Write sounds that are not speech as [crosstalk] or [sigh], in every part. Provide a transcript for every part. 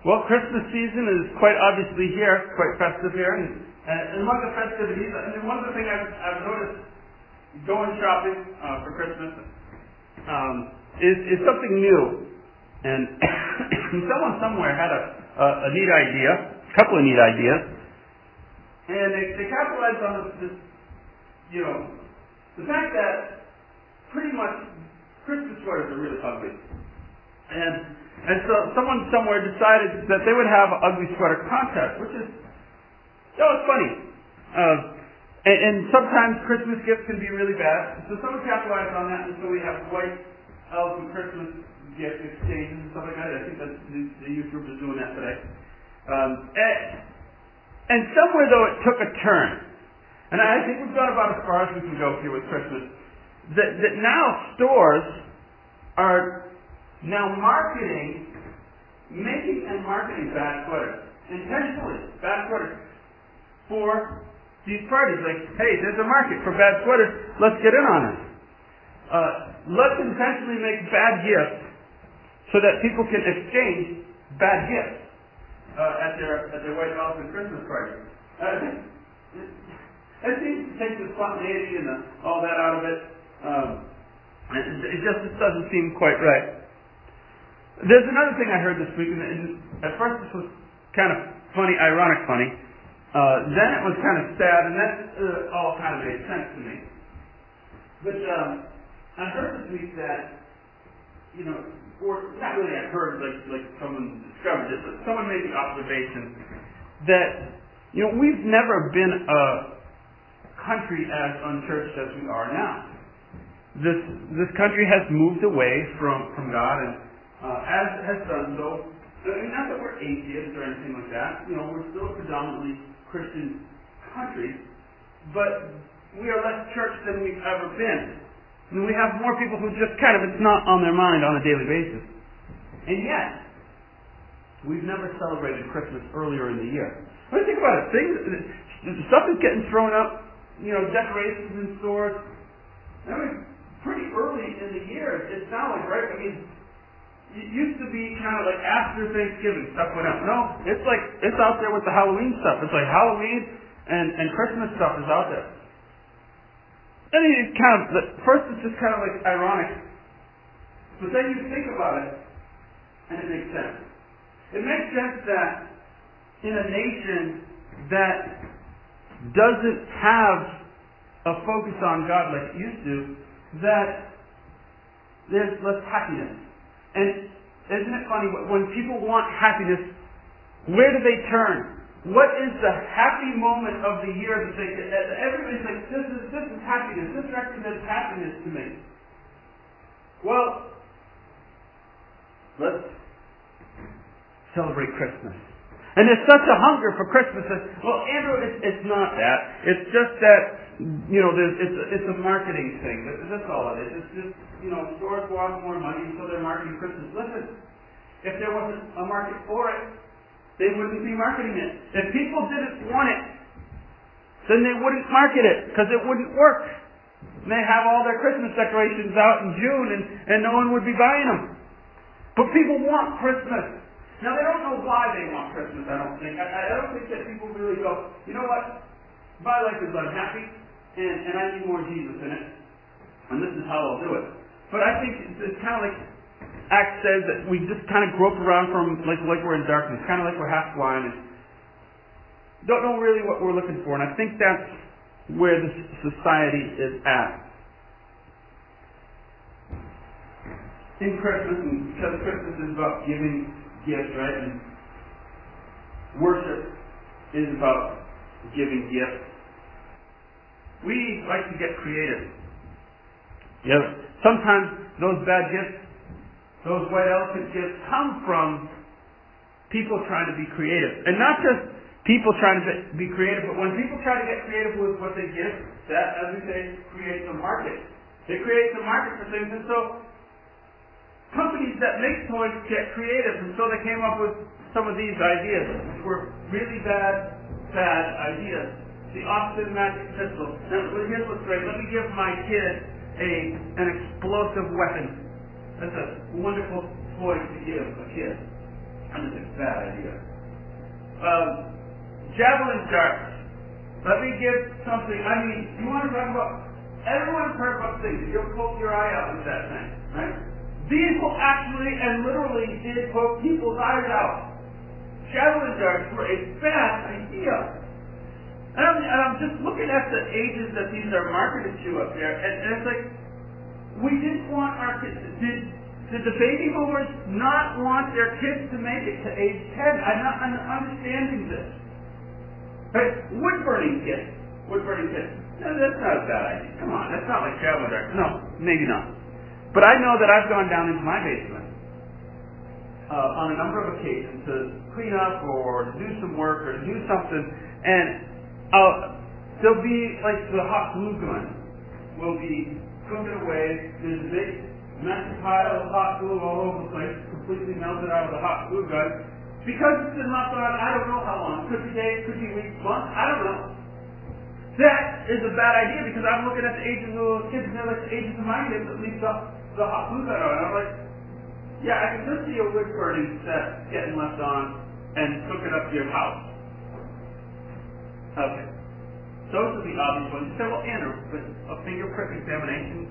Well, Christmas season is quite obviously here, quite festive here, and, and among the festivities, I mean, one of the things I've, I've noticed going shopping uh, for Christmas um, is, is something new. And [coughs] someone somewhere had a, a, a neat idea, a couple of neat ideas, and they, they capitalized on this, this, you know, the fact that pretty much Christmas sweaters are really ugly. And and so someone somewhere decided that they would have an ugly sweater contest, which is that was funny. Uh, and, and sometimes Christmas gifts can be really bad. So someone capitalized on that, and so we have white elves and Christmas gift exchanges and stuff like that. I think that the, the youth group is doing that today. Um, and, and somewhere though it took a turn, and I think we've gone about as far as we can go here with Christmas. That that now stores are now marketing, making and marketing bad sweaters. Intentionally, bad sweaters. For these parties, like, hey, there's a market for bad sweaters, let's get in on it. Uh, let's intentionally make bad gifts so that people can exchange bad gifts uh, at their at their White House and Christmas party. Uh, it seems to take the spontaneity and the, all that out of it. Um, it, it just doesn't seem quite right. There's another thing I heard this week, and, at first this was kind of funny, ironic funny. Uh, then it was kind of sad, and that uh, all kind of made sense to me. But um, I heard this week that, you know, or not really I heard like like someone discovered it, but someone made the observation that you know we've never been a country as unchurched as we are now. This this country has moved away from from God and uh, as has done so. Mean, not that we're atheists or anything like that. You know, we're still a predominantly Christian country, but we are less church than we've ever been. Mean, we have more people who just kind of it's not on their mind on a daily basis. And yet, we've never celebrated Christmas earlier in the year. I mean, think about it. Things, stuff is getting thrown up. You know, decorations in stores. I mean, pretty early in the year. It sounds like, right? I mean, it used to be kind of like after Thanksgiving stuff went out. No, it's like it's out there with the Halloween stuff. It's like Halloween and and Christmas stuff is out there. And it kind of first it's just kind of like ironic, but then you think about it, and it makes sense. It makes sense that in a nation that doesn't have a focus on God like it used to, that there's less happiness and isn't it funny, when people want happiness, where do they turn? What is the happy moment of the year that they get? Everybody's like, this is, this is happiness. This represents happiness to me. Well, let's celebrate Christmas. And there's such a hunger for Christmas. Well, Andrew, it's, it's not that. It's just that, you know, it's, it's a marketing thing. That's all it is. It's just you know, stores want more money, so they're marketing Christmas. Listen, if there wasn't a market for it, they wouldn't be marketing it. If people didn't want it, then they wouldn't market it because it wouldn't work. And they have all their Christmas decorations out in June and, and no one would be buying them. But people want Christmas. Now they don't know why they want Christmas, I don't think. I, I don't think that people really go, you know what? My life is unhappy and, and I need more Jesus in it. And this is how I'll do it. But I think it's kind of like Acts says that we just kind of grope around from like like we're in darkness, kind of like we're half blind and don't know really what we're looking for. And I think that's where this society is at. In Christmas, because Christmas is about giving gifts, right? And worship is about giving gifts. We like to get creative. Yeah, sometimes those bad gifts, those white elephant gifts, come from people trying to be creative. And not just people trying to be creative, but when people try to get creative with what they give, that, as we say, creates a market. It creates a market for things. And so companies that make toys get creative. And so they came up with some of these ideas, which were really bad, bad ideas. The Austin Magic Pistol. Now, here's what's great. Let me give my kid a an explosive weapon. That's a wonderful toy to give a kid. That's a bad idea. Um, javelin darts. Let me give something. I mean, you want to talk about? Everyone's heard about things. You'll poke your eye out with that thing, right? These will actually and literally did poke people's eyes out. Javelin darts were a bad idea. And I'm, and I'm just looking at the ages that these are marketed to up there, and, and it's like, we didn't want our kids, did, did the baby boomers not want their kids to make it to age 10? I'm not I'm understanding this. Right? Wood burning kits. Wood burning kits. No, that's not a bad idea. Come on, that's not like javelin darts. No, maybe not. But I know that I've gone down into my basement uh, on a number of occasions to clean up or do some work or do something, and uh, there'll be like the hot glue gun will be cooking away. There's a big massive pile of hot glue all over the place, completely melted out of the hot glue gun. Because it's been left on, I don't know how long. Could be days, could be weeks, months, I don't know. That is a bad idea because I'm looking at the ages of those kids and they're like the ages of my kids that leave the, the hot glue gun on. I'm like, yeah, I can just see a wood burning set getting left on and cooking up to your house. Okay. Those are the obvious ones. You say, well, Andrew, but a fingerprint examination,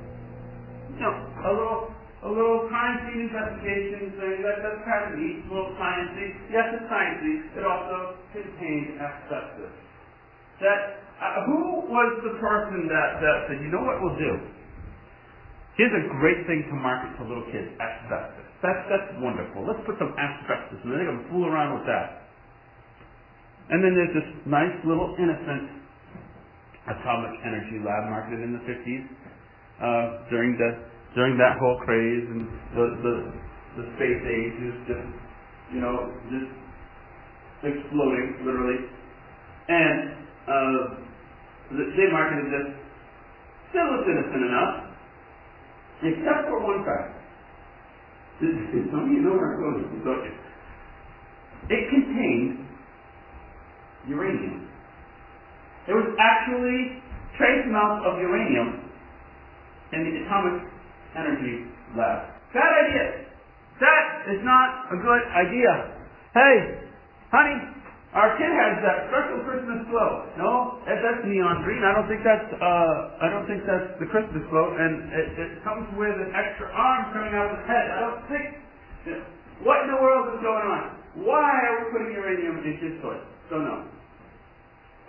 know, a little, a little crime scene investigation thing, that, that's kind of neat, a little sciencey. Yes, it's sciencey. It also contained asbestos. That, uh, who was the person that, that said, you know what we'll do? Here's a great thing to market to little kids, asbestos. That's, that's wonderful. Let's put some asbestos and they're to fool around with that. And then there's this nice little innocent atomic energy lab marketed in the 50s uh, during the during that whole craze and the, the the space age is just you know just exploding literally, and uh, they marketed this still was innocent enough, except for one fact. Some of you know where I'm going? It contained uranium. There was actually trace amounts of uranium in the atomic energy lab. Bad idea. That is not a good idea. Hey, honey, our kid has that special Christmas glow. No, that's neon green. I don't think that's uh, I don't think that's the Christmas glow, and it, it comes with an extra arm coming out of his head. I don't think. What in the world is going on? Why are we putting uranium in his toy? Don't know.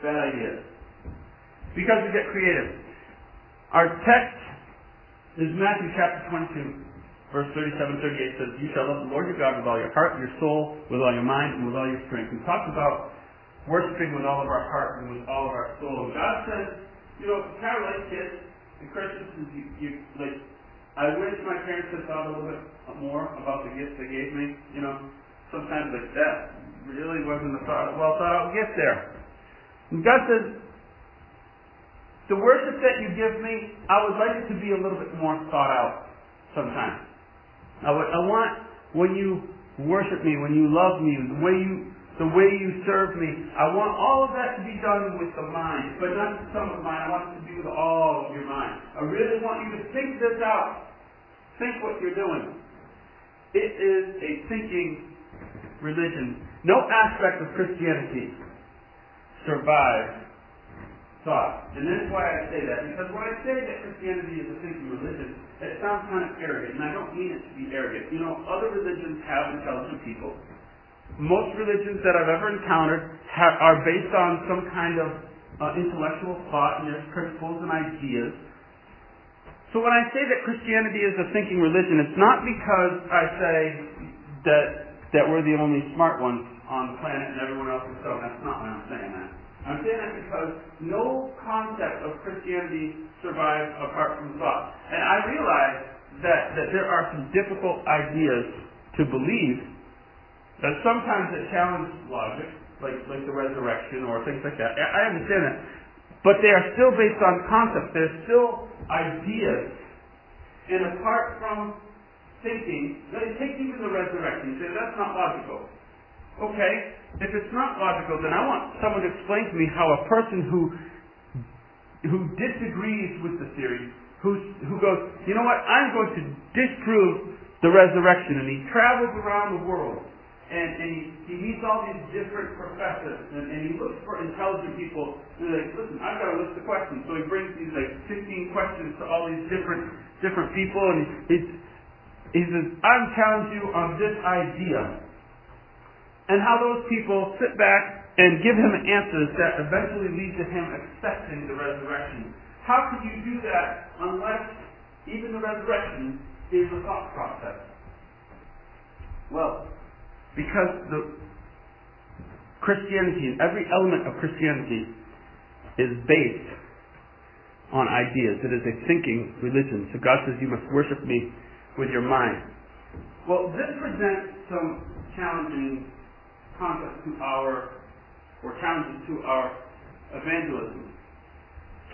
Bad idea. Because we get creative. Our text is Matthew chapter 22, verse 37, 38 says, You shall love the Lord your God with all your heart, your soul, with all your mind, and with all your strength. We talked about worshiping with all of our heart and with all of our soul. And God says, you know, kind of like kids and Christians, you, you like, I wish my parents had thought a little bit more about the gifts they gave me. You know, sometimes like that really wasn't a thought, well thought out gift there. And God says, the worship that you give me, I would like it to be a little bit more thought out sometimes. I, would, I want when you worship me, when you love me, the way you the way you serve me, I want all of that to be done with the mind, but not some of mine. I want it to be with all of your mind. I really want you to think this out. Think what you're doing. It is a thinking religion. No aspect of Christianity survives thought. And that's why I say that, because when I say that Christianity is a thinking religion, it sounds kind of arrogant, and I don't mean it to be arrogant. You know, other religions have intelligent people. Most religions that I've ever encountered have, are based on some kind of uh, intellectual thought and there's principles and ideas. So when I say that Christianity is a thinking religion, it's not because I say that that we're the only smart ones on the planet and everyone else is so. That's not why I'm saying that. I'm saying that because no concept of Christianity survives apart from thought. And I realize that, that there are some difficult ideas to believe that sometimes it challenge logic, like, like the resurrection or things like that. I understand that. But they are still based on concepts. They're still ideas. And apart from thinking, they take even the resurrection. You say, that's not logical. Okay, if it's not logical, then I want someone to explain to me how a person who who disagrees with the theory, who who goes, you know what, I'm going to disprove the resurrection, and he travels around the world and, and he, he meets all these different professors, and, and he looks for intelligent people. And he's like, listen, I've got a list of questions. So he brings these like 15 questions to all these different different people, and he, he says, I'm challenging you on this idea. And how those people sit back and give him answers that eventually lead to him accepting the resurrection. How could you do that unless even the resurrection is a thought process? Well, because the Christianity, and every element of Christianity is based on ideas. It is a thinking religion. So God says, you must worship me with your mind. Well, this presents some challenging concepts to our, or challenges to our evangelism.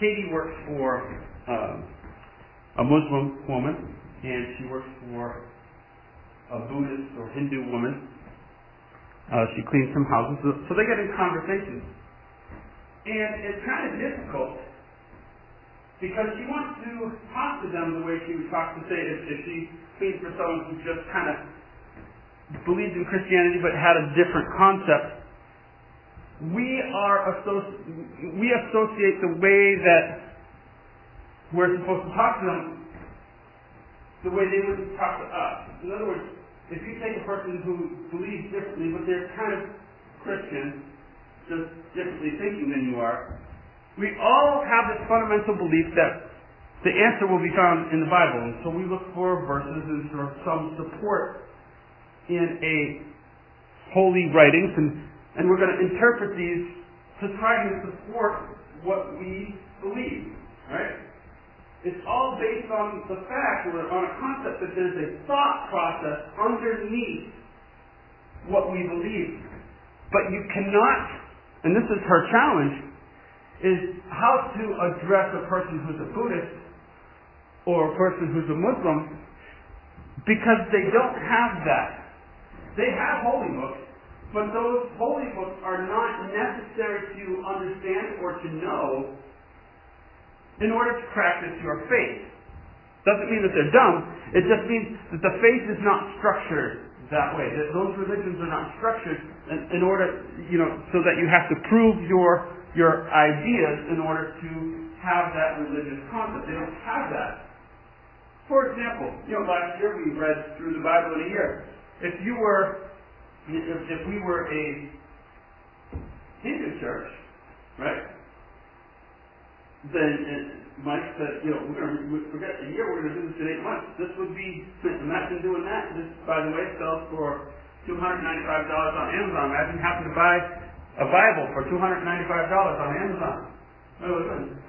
Katie works for uh, a Muslim woman, and she works for a Buddhist or Hindu woman uh, she cleans some houses, so, so they get in conversations. And it's kind of difficult because she wants to talk to them the way she would talk to, say, if, if she cleans for someone who just kind of believed in Christianity but had a different concept. We are associ- we associate the way that we're supposed to talk to them the way they would talk to us. In other words, if you take a person who believes differently, but they're kind of Christian, just differently thinking than you are, we all have this fundamental belief that the answer will be found in the Bible. And so we look for verses and for some support in a holy writings, and, and we're going to interpret these to try to support what we believe. Right? It's all based on the fact or on a concept that there's a thought process underneath what we believe. But you cannot, and this is her challenge, is how to address a person who's a Buddhist or a person who's a Muslim because they don't have that. They have holy books, but those holy books are not necessary to understand or to know in order to practice your faith. Doesn't mean that they're dumb. It just means that the faith is not structured that way. That those religions are not structured in, in order, you know, so that you have to prove your your ideas in order to have that religious concept. They don't have that. For example, you know, last year we read through the Bible in a year. If you were, if, if we were a Hindu church, right? then Mike said, you know, we're going to forget a year, we're going to do this in eight months. This would be, imagine doing that. This, by the way, sells for $295 on Amazon. Imagine having to buy a Bible for $295 on Amazon.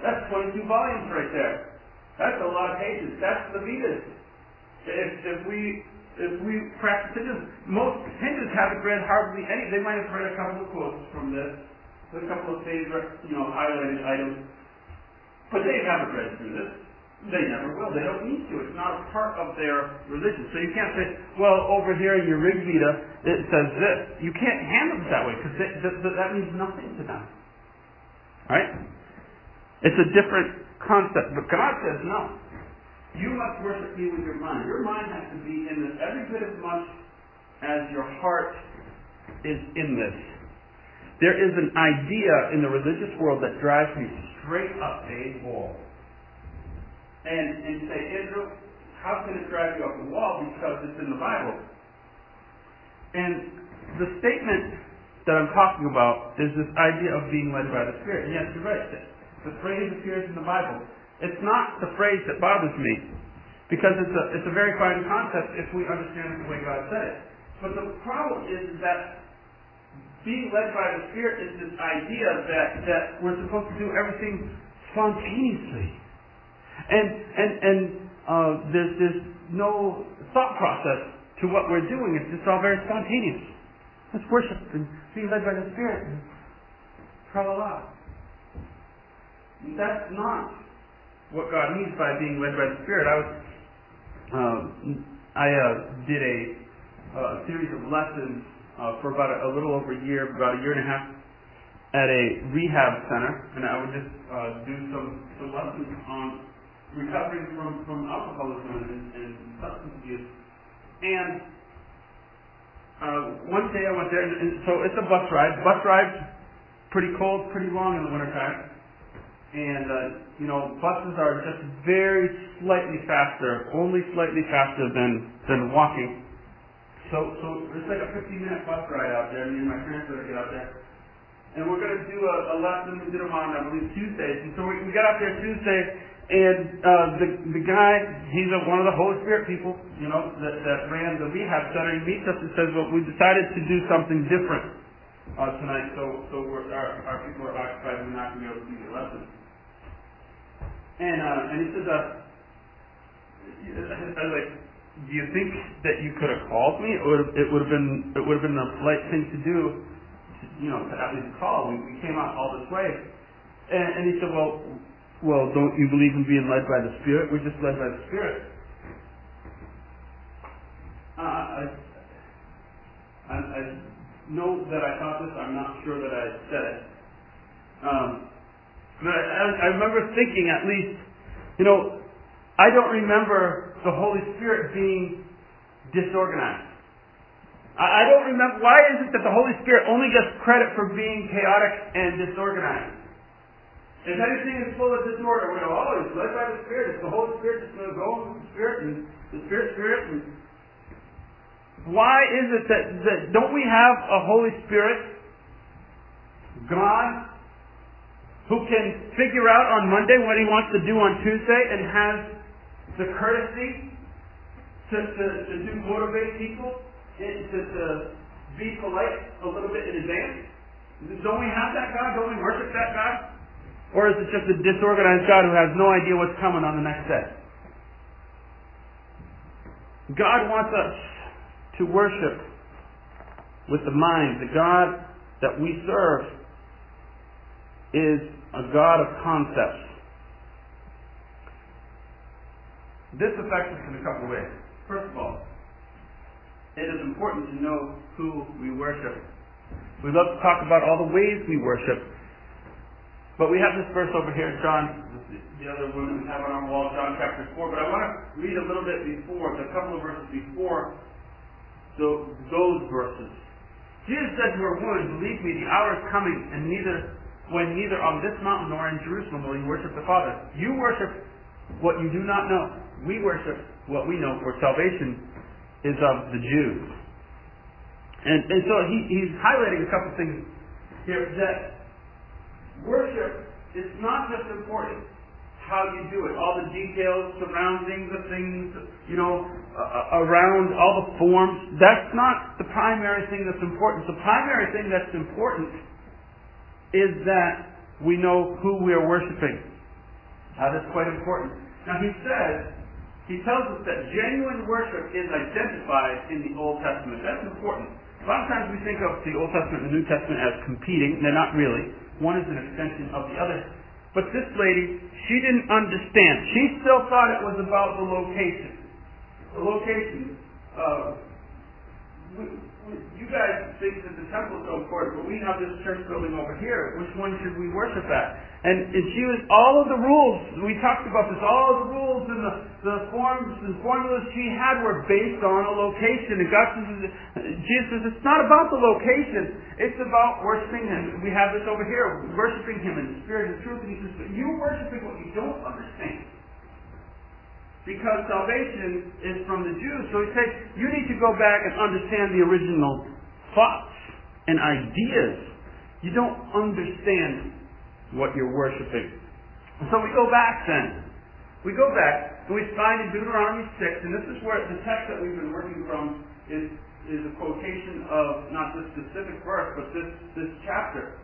That's 22 volumes right there. That's a lot of pages. That's the Vedas. If, if we if we practice Hindus, most Hindus haven't read hardly any. They might have read a couple of quotes from this, a couple of favorite, you know, highlighted items but they haven't read through this. They never will. They don't need to. It's not a part of their religion. So you can't say, well, over here in your Rig Veda, it says this. You can't handle it that way because that means nothing to them. Right? It's a different concept. But God says, no. You must worship me with your mind. Your mind has to be in this every bit as much as your heart is in this. There is an idea in the religious world that drives me straight up a wall. And, and say, Israel, how can it drive you up the wall? Because it's in the Bible. And the statement that I'm talking about is this idea of being led by the Spirit. And yes, you're right. The phrase appears in the Bible. It's not the phrase that bothers me, because it's a, it's a very fine concept if we understand it the way God said it. But the problem is that being led by the Spirit is this idea that, that we're supposed to do everything spontaneously. And, and, and uh, there's, there's no thought process to what we're doing. It's just all very spontaneous. Let's worship and being led by the Spirit and tra la. That's not what God means by being led by the Spirit. I was, uh, I uh, did a uh, series of lessons uh, for about a, a, little over a year, about a year and a half, at a rehab center, and I would just uh, do some, some lessons on recovering from, from alcoholism and, and substance abuse. And uh, one day I went there, and, and so it's a bus ride. Bus ride's pretty cold, pretty long in the wintertime. And, uh, you know, buses are just very slightly faster, only slightly faster than, than walking. So, so it's like a 15 minute bus ride out there. Me and my parents are going to get out there. And we're going to do a, a lesson. We did them I believe, Tuesdays. And so we, we got out there Tuesday, and uh, the the guy, he's a, one of the Holy Spirit people, you know, that, that ran the rehab center. He meets us and says, "Well, we decided to do something different uh, tonight, so so we're, our our people are occupied. We're not going to be able to do the lesson." And uh, and he says, uh, I was like, "Do you think that you could have called me? It would have, it would have been it would have been the polite thing to do, to, you know, to at least call. We, we came out all this way." And, and he said, "Well." Well, don't you believe in being led by the Spirit? We're just led by the Spirit. Uh, I, I, I know that I thought this. I'm not sure that I said it. Um, but I, I remember thinking, at least, you know, I don't remember the Holy Spirit being disorganized. I, I don't remember. Why is it that the Holy Spirit only gets credit for being chaotic and disorganized? If anything is full of disorder, we go, oh, it's led by the Spirit. It's the Holy Spirit that's going to go with the Spirit and the Spirit, Spirit. And why is it that, that don't we have a Holy Spirit, God, who can figure out on Monday what He wants to do on Tuesday and has the courtesy to, to, to do motivate people, and to, to be polite a little bit in advance? Don't we have that God? Don't we worship that God? Or is it just a disorganized God who has no idea what's coming on the next day? God wants us to worship with the mind. The God that we serve is a God of concepts. This affects us in a couple of ways. First of all, it is important to know who we worship. We love to talk about all the ways we worship, but we have this verse over here, John, the other one we have on our wall, John chapter 4. But I want to read a little bit before, a couple of verses before those verses. Jesus said to her, Woman, believe me, the hour is coming, and neither when neither on this mountain nor in Jerusalem will you worship the Father. You worship what you do not know. We worship what we know, for salvation is of the Jews. And, and so he, he's highlighting a couple of things here that worship is not just important how you do it, all the details surrounding the things, you know, uh, around all the forms. That's not the primary thing that's important. The primary thing that's important is that we know who we are worshiping. Now, that's quite important. Now, he says, he tells us that genuine worship is identified in the Old Testament. That's important. A lot of times we think of the Old Testament and the New Testament as competing. They're not really. One is an extension of the other. But this lady, she didn't understand. She still thought it was about the location. The location. Uh, you guys think that the temple is so important, but we have this church building over here. Which one should we worship at? And, and she was all of the rules. We talked about this. All of the rules and the, the forms and formulas she had were based on a location. And God says, Jesus says, it's not about the location. It's about worshiping Him. We have this over here, worshiping Him in the spirit and truth. And He says, but you're worshiping what you don't understand because salvation is from the Jews. So he says, you need to go back and understand the original thoughts and ideas. You don't understand what you're worshiping. So we go back then. We go back and we find in Deuteronomy 6, and this is where the text that we've been working from is, is a quotation of not this specific verse, but this, this chapter.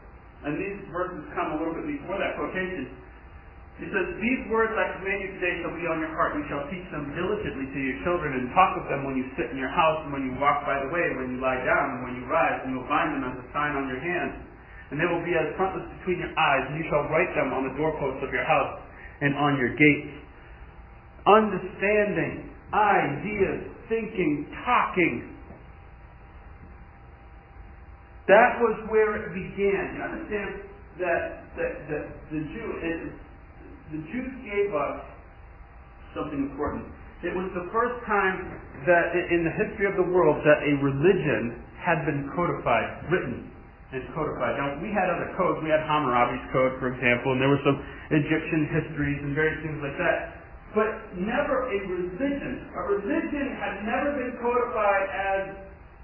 And these verses come a little bit before that quotation. He says, These words I command you today shall be on your heart. You shall teach them diligently to your children, and talk of them when you sit in your house, and when you walk by the way, when you lie down, and when you rise, and you will bind them as a sign on your hand. And they will be as frontlets between your eyes, and you shall write them on the doorposts of your house and on your gates. Understanding, ideas, thinking, talking. That was where it began. You understand that, that, that the Jew, it, the Jews gave us something important. It was the first time that in the history of the world that a religion had been codified, written and codified. Now, we had other codes. We had Hammurabi's code, for example, and there were some Egyptian histories and various things like that. But never a religion. A religion had never been codified as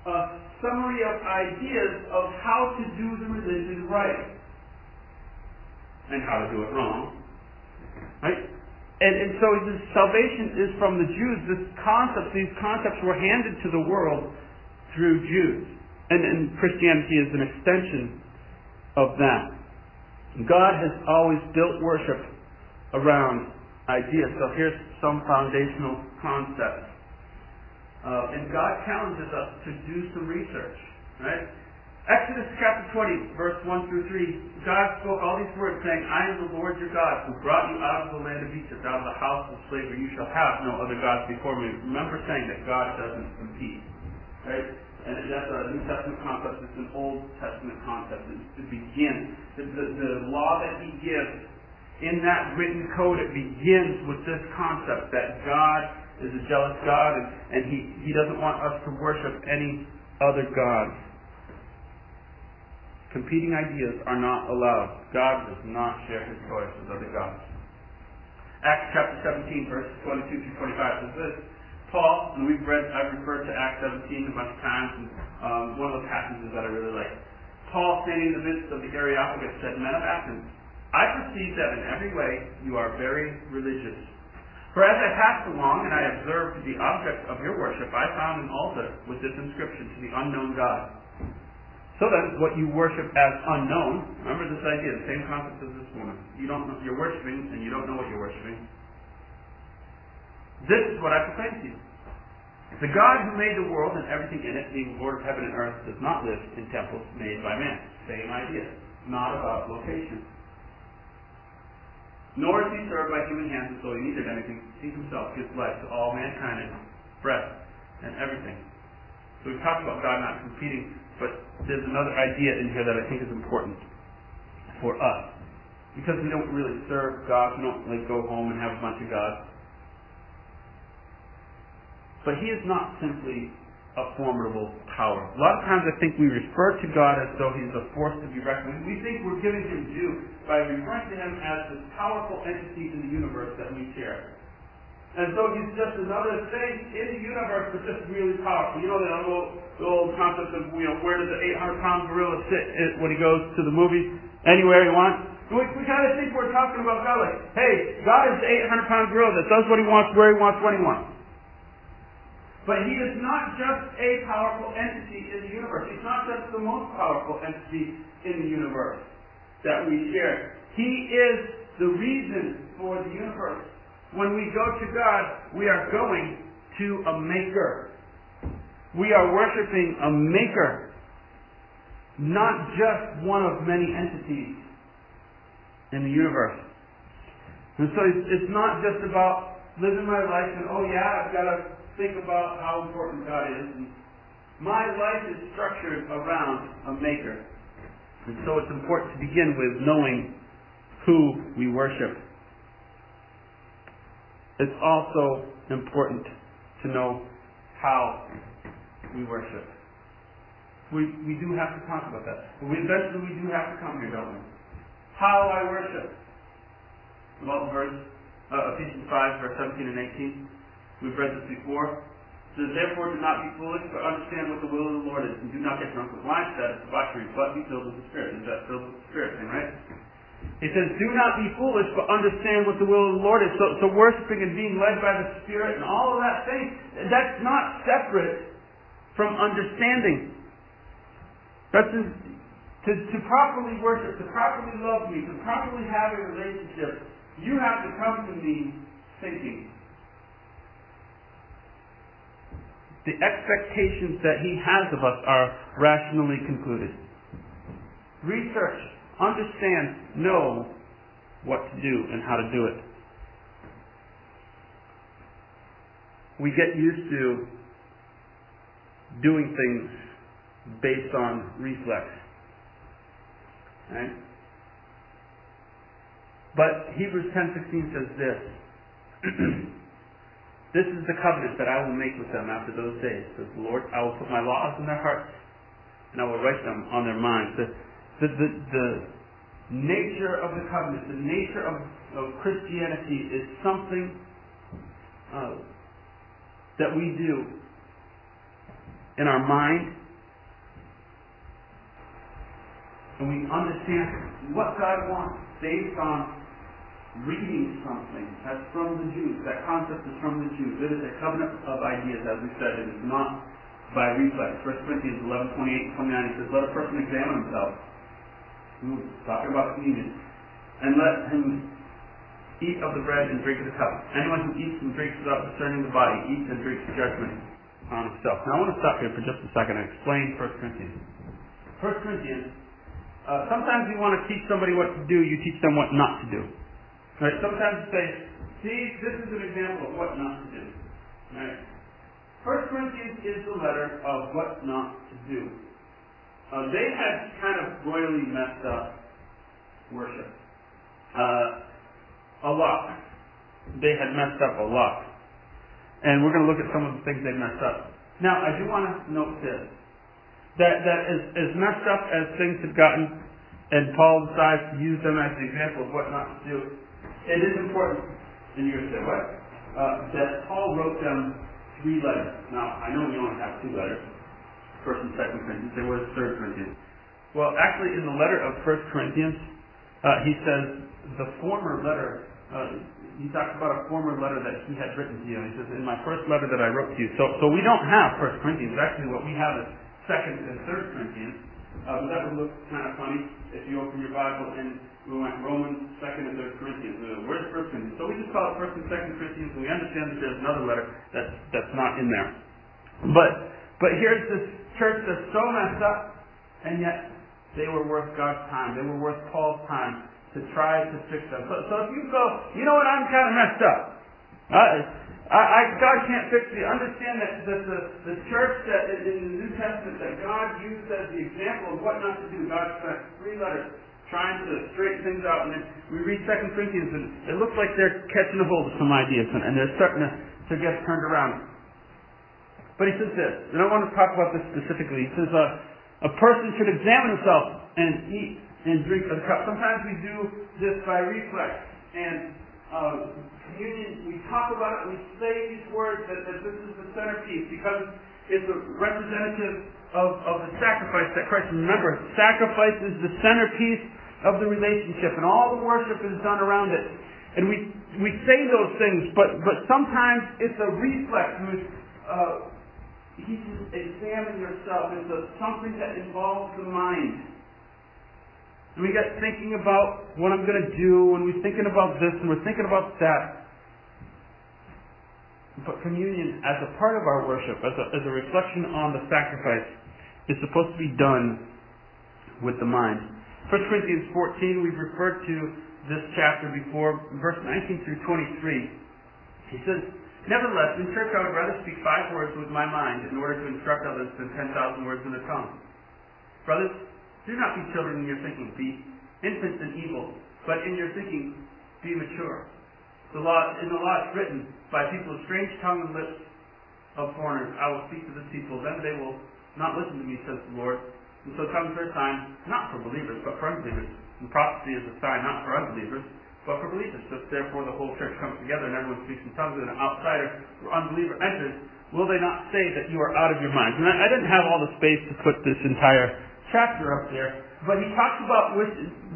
a summary of ideas of how to do the religion right and how to do it wrong. Right? And, and so this salvation is from the Jews. This concept, these concepts were handed to the world through Jews. And, and Christianity is an extension of that. God has always built worship around ideas. So here's some foundational concepts. Uh, and God challenges us to do some research, right? Exodus chapter 20, verse 1 through 3, God spoke all these words saying, I am the Lord your God who brought you out of the land of Egypt, out of the house of slavery. You shall have no other gods before me. Remember saying that God doesn't compete. Right? And that's a New Testament concept. It's an Old Testament concept. It, begins. The, the, the law that he gives in that written code, it begins with this concept that God is a jealous God and, and he, he doesn't want us to worship any other gods. Competing ideas are not allowed. God does not share his toys with other gods. Acts chapter 17, verses 22 through 25 says this. Paul, and we've read, I've referred to Acts 17 a bunch of times, and um, one of the passages that I really like. Paul, standing in the midst of the Areopagus, said, Men of Athens, I perceive that in every way you are very religious. For as I passed along and I observed the object of your worship, I found an altar with this inscription to the unknown God. So then, what you worship as unknown, remember this idea, the same concept as this woman. You don't know, you're worshiping, and you don't know what you're worshiping. This is what I proclaim to you. The God who made the world and everything in it, being Lord of heaven and earth, does not live in temples made by man. Same idea. Not about location. Nor is he served by human hands, and so he neither anything. He himself gives life to all mankind and breath and everything. So we've talked about God not competing but there's another idea in here that I think is important for us. Because we don't really serve God, we don't like go home and have a bunch of gods. But He is not simply a formidable power. A lot of times I think we refer to God as though He's a force to be reckoned with. We think we're giving Him due by referring to Him as this powerful entity in the universe that we share. And so he's just another thing in the universe, but just really powerful. You know that old, the old concept of you know where does the 800 pound gorilla sit when he goes to the movies? Anywhere he wants. We, we kind of think we're talking about God like, hey, God is the 800 pound gorilla that does what he wants, where he wants, when he wants. But he is not just a powerful entity in the universe. He's not just the most powerful entity in the universe that we share. He is the reason for the universe. When we go to God, we are going to a maker. We are worshiping a maker, not just one of many entities in the universe. And so it's not just about living my life and, oh yeah, I've got to think about how important God is. And my life is structured around a maker. And so it's important to begin with knowing who we worship it's also important to know how we worship. We, we do have to talk about that. We, eventually we do have to come here, don't we? How I worship. Well, verse, uh, Ephesians 5, verse 17 and 18. We've read this before. Says, Therefore do not be foolish, but understand what the will of the Lord is, and do not get drunk with wine, that is debauchery, but be filled with the Spirit. Is that filled with the Spirit thing, right? He says, do not be foolish, but understand what the will of the Lord is. So, so worshiping and being led by the Spirit and all of that thing, that's not separate from understanding. That's to, to, to properly worship, to properly love me, to properly have a relationship, you have to come to me thinking. The expectations that he has of us are rationally concluded. Research understand, know what to do and how to do it. We get used to doing things based on reflex. Right? But Hebrews 10:16 says this. [clears throat] this is the covenant that I will make with them after those days, says the Lord. I will put my laws in their hearts and I will write them on their minds. The, the, the, the nature of the covenant, the nature of, of Christianity is something uh, that we do in our mind, and we understand what God wants based on reading something. That's from the Jews. That concept is from the Jews. It is a covenant of ideas, as we said. It is not by reflex. 1 Corinthians 11, 28, 29, it says, Let a person examine himself. Ooh, talking about communion. And let him eat of the bread and drink of the cup. Anyone who eats and drinks without discerning the body eats and drinks judgment on himself. Now I want to stop here for just a second and explain 1 Corinthians. 1 Corinthians, uh, sometimes you want to teach somebody what to do, you teach them what not to do. Right? Sometimes you say, see, this is an example of what not to do. Right? First Corinthians is the letter of what not to do. Uh, they had kind of royally messed up worship. Uh, a lot. They had messed up a lot. And we're going to look at some of the things they messed up. Now, I do want to note this. That, that as, as messed up as things have gotten, and Paul decides to use them as an example of what not to do, it is important, and you're going to say, what? Uh, that Paul wrote them three letters. Now, I know we only have two letters, First and Second Corinthians. There was Third Corinthians. Well, actually, in the letter of First Corinthians, uh, he says the former letter. Uh, he talks about a former letter that he had written to you. He says, "In my first letter that I wrote to you." So, so we don't have First Corinthians. Actually, what we have is Second and Third Corinthians. Uh, but that would look kind of funny if you open your Bible and we went Romans, Second and Third Corinthians. Uh, where's First Corinthians? So we just call it First and Second Corinthians. And we understand that there's another letter that's that's not in there. But but here's this church that's so messed up, and yet they were worth God's time. They were worth Paul's time to try to fix them. So, so if you go, you know what, I'm kind of messed up. I, I, I, God can't fix me. Understand that, that the, the church that in the New Testament that God used as the example of what not to do, God spent three letters trying to straighten things out. And then we read Second Corinthians, and it looks like they're catching a hold of some ideas, and, and they're starting to, to get turned around. But he says this, and I want to talk about this specifically. He says, uh, a person should examine himself and eat and drink of the cup. Sometimes we do this by reflex. And uh, communion, we talk about it, we say these words that, that this is the centerpiece because it's a representative of, of the sacrifice that Christ. Remember, sacrifice is the centerpiece of the relationship, and all the worship is done around it. And we we say those things, but but sometimes it's a reflex. Uh, he says, examine yourself. It's a, something that involves the mind. And we get thinking about what I'm going to do, and we're thinking about this, and we're thinking about that. But communion, as a part of our worship, as a, as a reflection on the sacrifice, is supposed to be done with the mind. 1 Corinthians 14, we've referred to this chapter before, verse 19 through 23. He says, Nevertheless, in church I would rather speak five words with my mind in order to instruct others than 10,000 words in the tongue. Brothers, do not be children in your thinking. Be infants in evil, but in your thinking be mature. The law, in the law it's written, by people of strange tongue and lips of foreigners, I will speak to this people. Then they will not listen to me, says the Lord. And so comes their time, not for believers, but for unbelievers. And prophecy is a sign not for unbelievers, but for believers. So therefore the whole church comes together and everyone speaks in tongues, and an outsider or unbeliever enters. Will they not say that you are out of your minds? And I, I didn't have all the space to put this entire chapter up there, but he talks about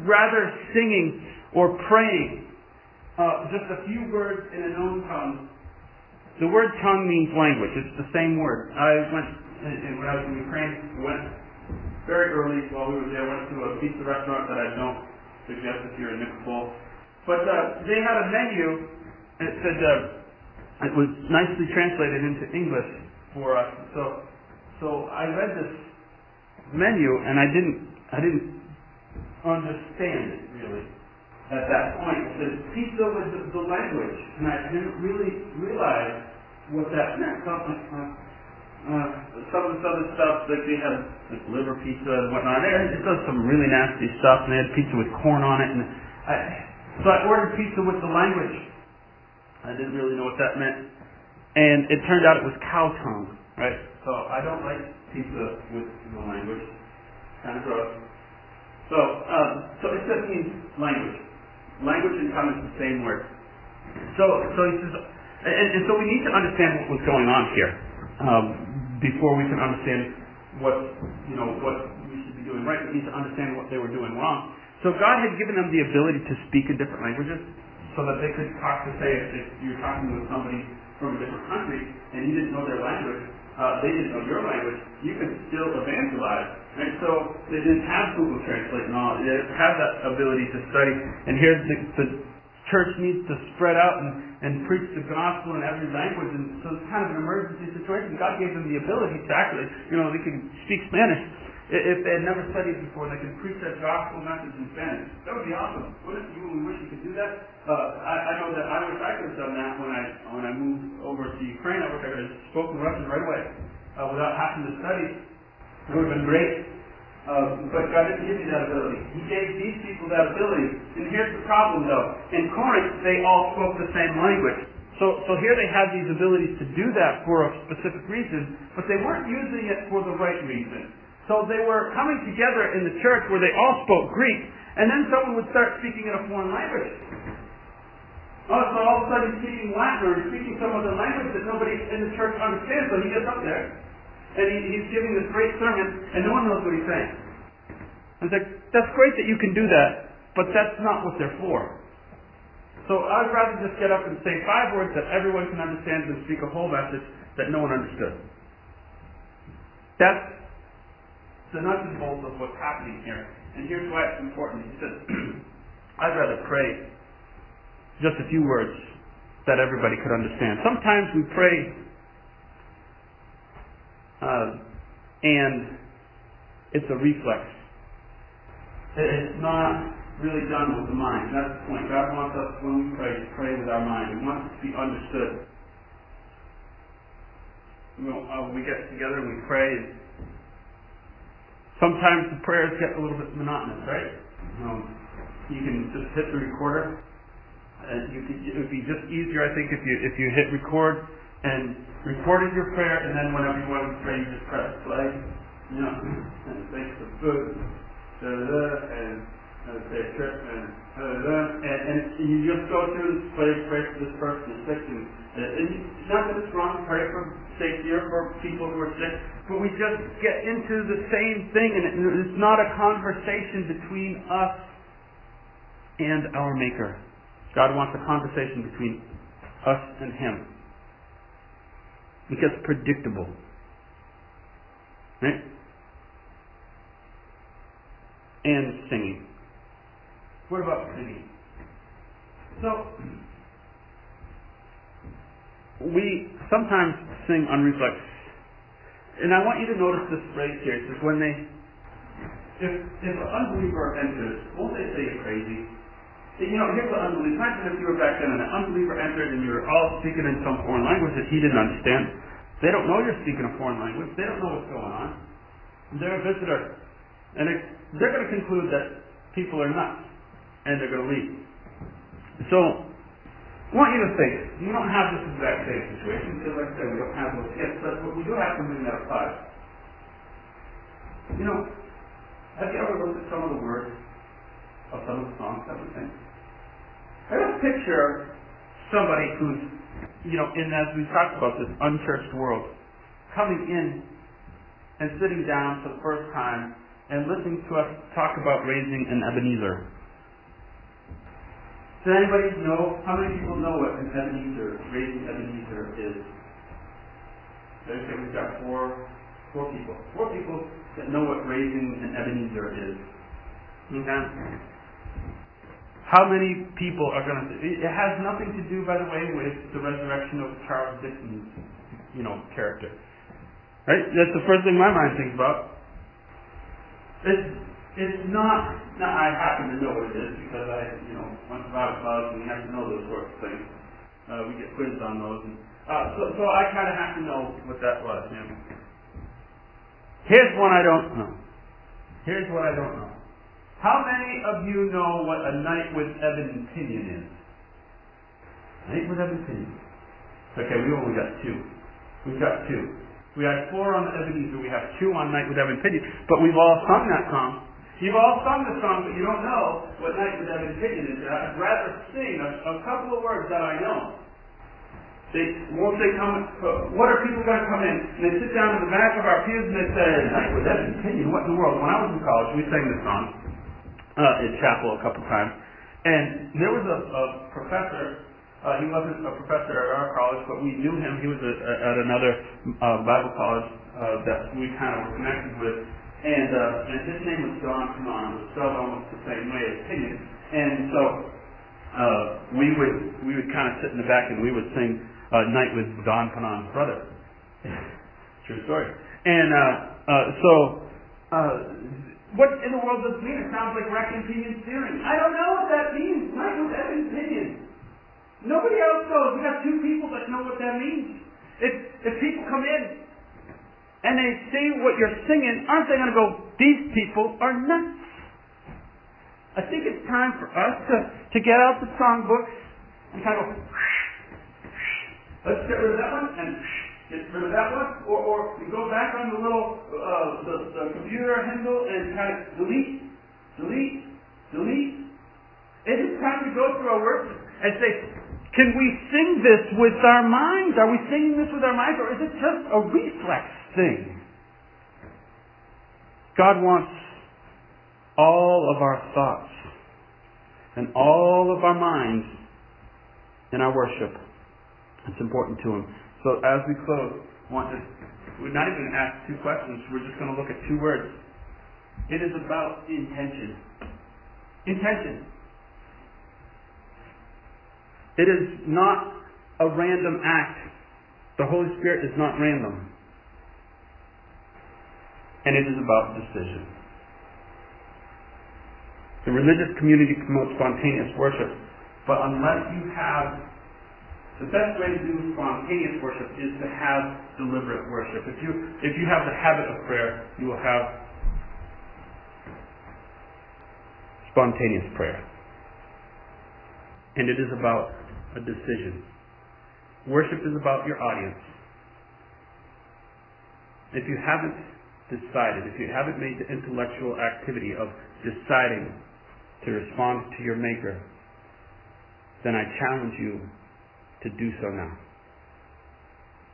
rather singing or praying uh, just a few words in a known tongue. The word tongue means language. It's the same word. I went, when I was in Ukraine, went very early while we were there, I went to a pizza restaurant that I don't suggest if you're in Nikopol. But uh, they had a menu, and it said, uh, it was nicely translated into English for us. So, so I read this menu, and I didn't, I didn't understand it really at that point. It The pizza was the, the language, and I didn't really realize what that meant. Some, uh, uh, some of this other stuff, like they had like liver pizza and whatnot. It does some really nasty stuff, and they had pizza with corn on it. And I, so I ordered pizza with the language. I didn't really know what that meant, and it turned out it was cow tongue, right? So I don't like pizza with the language. Kind of gross. So, um, so it just means language. Language and tongue is the same word. So, so he says, and, and so we need to understand what was going on here um, before we can understand what you know what we should be doing right. We need to understand what they were doing wrong. So God had given them the ability to speak in different languages, so that they could talk to say if, you're talking with somebody from a different country and you didn't know their language, uh, they didn't know your language, you could still evangelize. And so they didn't have Google Translate and all. They didn't have that ability to study. And here the, the church needs to spread out and, and preach the gospel in every language. And so it's kind of an emergency situation. God gave them the ability to actually, you know, they can speak Spanish. If they had never studied before, they could preach that gospel message in Spanish. That would be awesome. Wouldn't you? We wish you could do that. Uh, I, I know that I wish I could have done that when I when I moved over to Ukraine. I wish I could have spoken Russian right away uh, without having to study. It would have been great. Uh, but God didn't give me that ability. He gave these people that ability. And here's the problem, though. In Corinth, they all spoke the same language. So, so here they had these abilities to do that for a specific reason, but they weren't using it for the right reason. So they were coming together in the church where they all spoke Greek, and then someone would start speaking in a foreign language. Oh, so all of a sudden he's speaking Latin or he's speaking some other language that nobody in the church understands. So he gets up there and he, he's giving this great sermon, and no one knows what he's saying. I was like, that's great that you can do that, but that's not what they're for. So I'd rather just get up and say five words that everyone can understand than speak a whole message that no one understood. That's the nuts and bolts of what's happening here. And here's why it's important. He said, [clears throat] I'd rather pray just a few words that everybody could understand. Sometimes we pray uh, and it's a reflex. It's not really done with the mind. That's the point. God wants us, when we pray, to pray with our mind. He wants us to be understood. You know, uh, we get together and we pray, sometimes the prayers get a little bit monotonous, right? Um, you can just hit the recorder. And you could, it would be just easier, I think, if you if you hit record and recorded your prayer, and then whenever you want to pray, you just press play. You know, [laughs] and thanks for food, da da and uh, and and, and you just go through and pray, pray for this person who's sick, and, and not that it's wrong to pray for safety or for people who are sick, but we just get into the same thing, and it's not a conversation between us and our Maker. God wants a conversation between us and Him. Because predictable. Right? And singing. What about singing? So, we sometimes sing on reflex and I want you to notice this phrase here. It says, when they, if, if an unbeliever enters, won't they say you're crazy? You know, here's an unbeliever. Imagine if you were back then and an unbeliever entered and you're all speaking in some foreign language that he didn't understand. They don't know you're speaking a foreign language. They don't know what's going on. They're a visitor. And it, they're going to conclude that people are nuts. And they're going to leave. So, I want you to think, you don't have this exact same situation, because like I said, we don't have those gifts, but we do have something that applies. You know, have you ever looked at some of the words of some of the songs that we sing? I just picture somebody who's, you know, in as we talked about this unchurched world, coming in and sitting down for the first time and listening to us talk about raising an Ebenezer. Does anybody know, how many people know what an Ebenezer, raising Ebenezer is? Okay, we've got four, four people. Four people that know what raising an Ebenezer is. Okay? How many people are going to, it has nothing to do, by the way, with the resurrection of Charles Dickens, you know, character. Right? That's the first thing my mind thinks about. It's it's not, not, I happen to know what it is because I, you know, went to Bible class and you have to know those sorts of things. Uh, we get quizzed on those. And, uh, so, so I kind of have to know what that was. You know. Here's one I don't know. Here's what I don't know. How many of you know what a night with Evan Pinion is? Night with Evan Pinion. Okay, we only got two. We've got two. We had four on the Ebenezer. We have two on Night with Evan Pinion. But we've all sung that song. You've all sung the song, but you don't know what Night with Evan Pinion is. I'd rather sing a, a couple of words that I know. They, won't they come, uh, what are people going to come in? And they sit down in the back of our pews and they say, Night with Evan Pinion, what in the world? When I was in college, we sang this song uh, in chapel a couple times. And there was a, a professor uh, he wasn't a professor at our college, but we knew him. He was a, a, at another uh, Bible college uh, that we kind of were connected with. And, uh, and his name was Don Kanon. Was spelled almost the same way as Pinion. And so uh, we would we would kind of sit in the back and we would sing uh, "Night with Don Kanon's brother." [laughs] True story. And uh, uh, so, uh, what in the world does it mean? It sounds like rack and steering. I don't know what that means. Night with Evan Pinion. Nobody else knows. We got two people that know what that means. If if people come in and they see what you're singing, aren't they going to go, these people are nuts? I think it's time for us to, to get out the songbooks and kind of go, let's get rid of that one and get rid of that one, or, or go back on the little uh, the, the computer handle and kind of delete, delete, delete. Is it time to go through our work and say, can we sing this with our minds? Are we singing this with our minds, or is it just a reflex thing? God wants all of our thoughts and all of our minds in our worship. It's important to Him. So as we close, I want to, we're not even ask two questions. We're just going to look at two words. It is about intention. Intention. It is not a random act. The Holy Spirit is not random. And it is about decision. The religious community promotes spontaneous worship, but unless you have the best way to do spontaneous worship is to have deliberate worship. If you if you have the habit of prayer, you will have spontaneous prayer. And it is about a decision. Worship is about your audience. If you haven't decided, if you haven't made the intellectual activity of deciding to respond to your Maker, then I challenge you to do so now.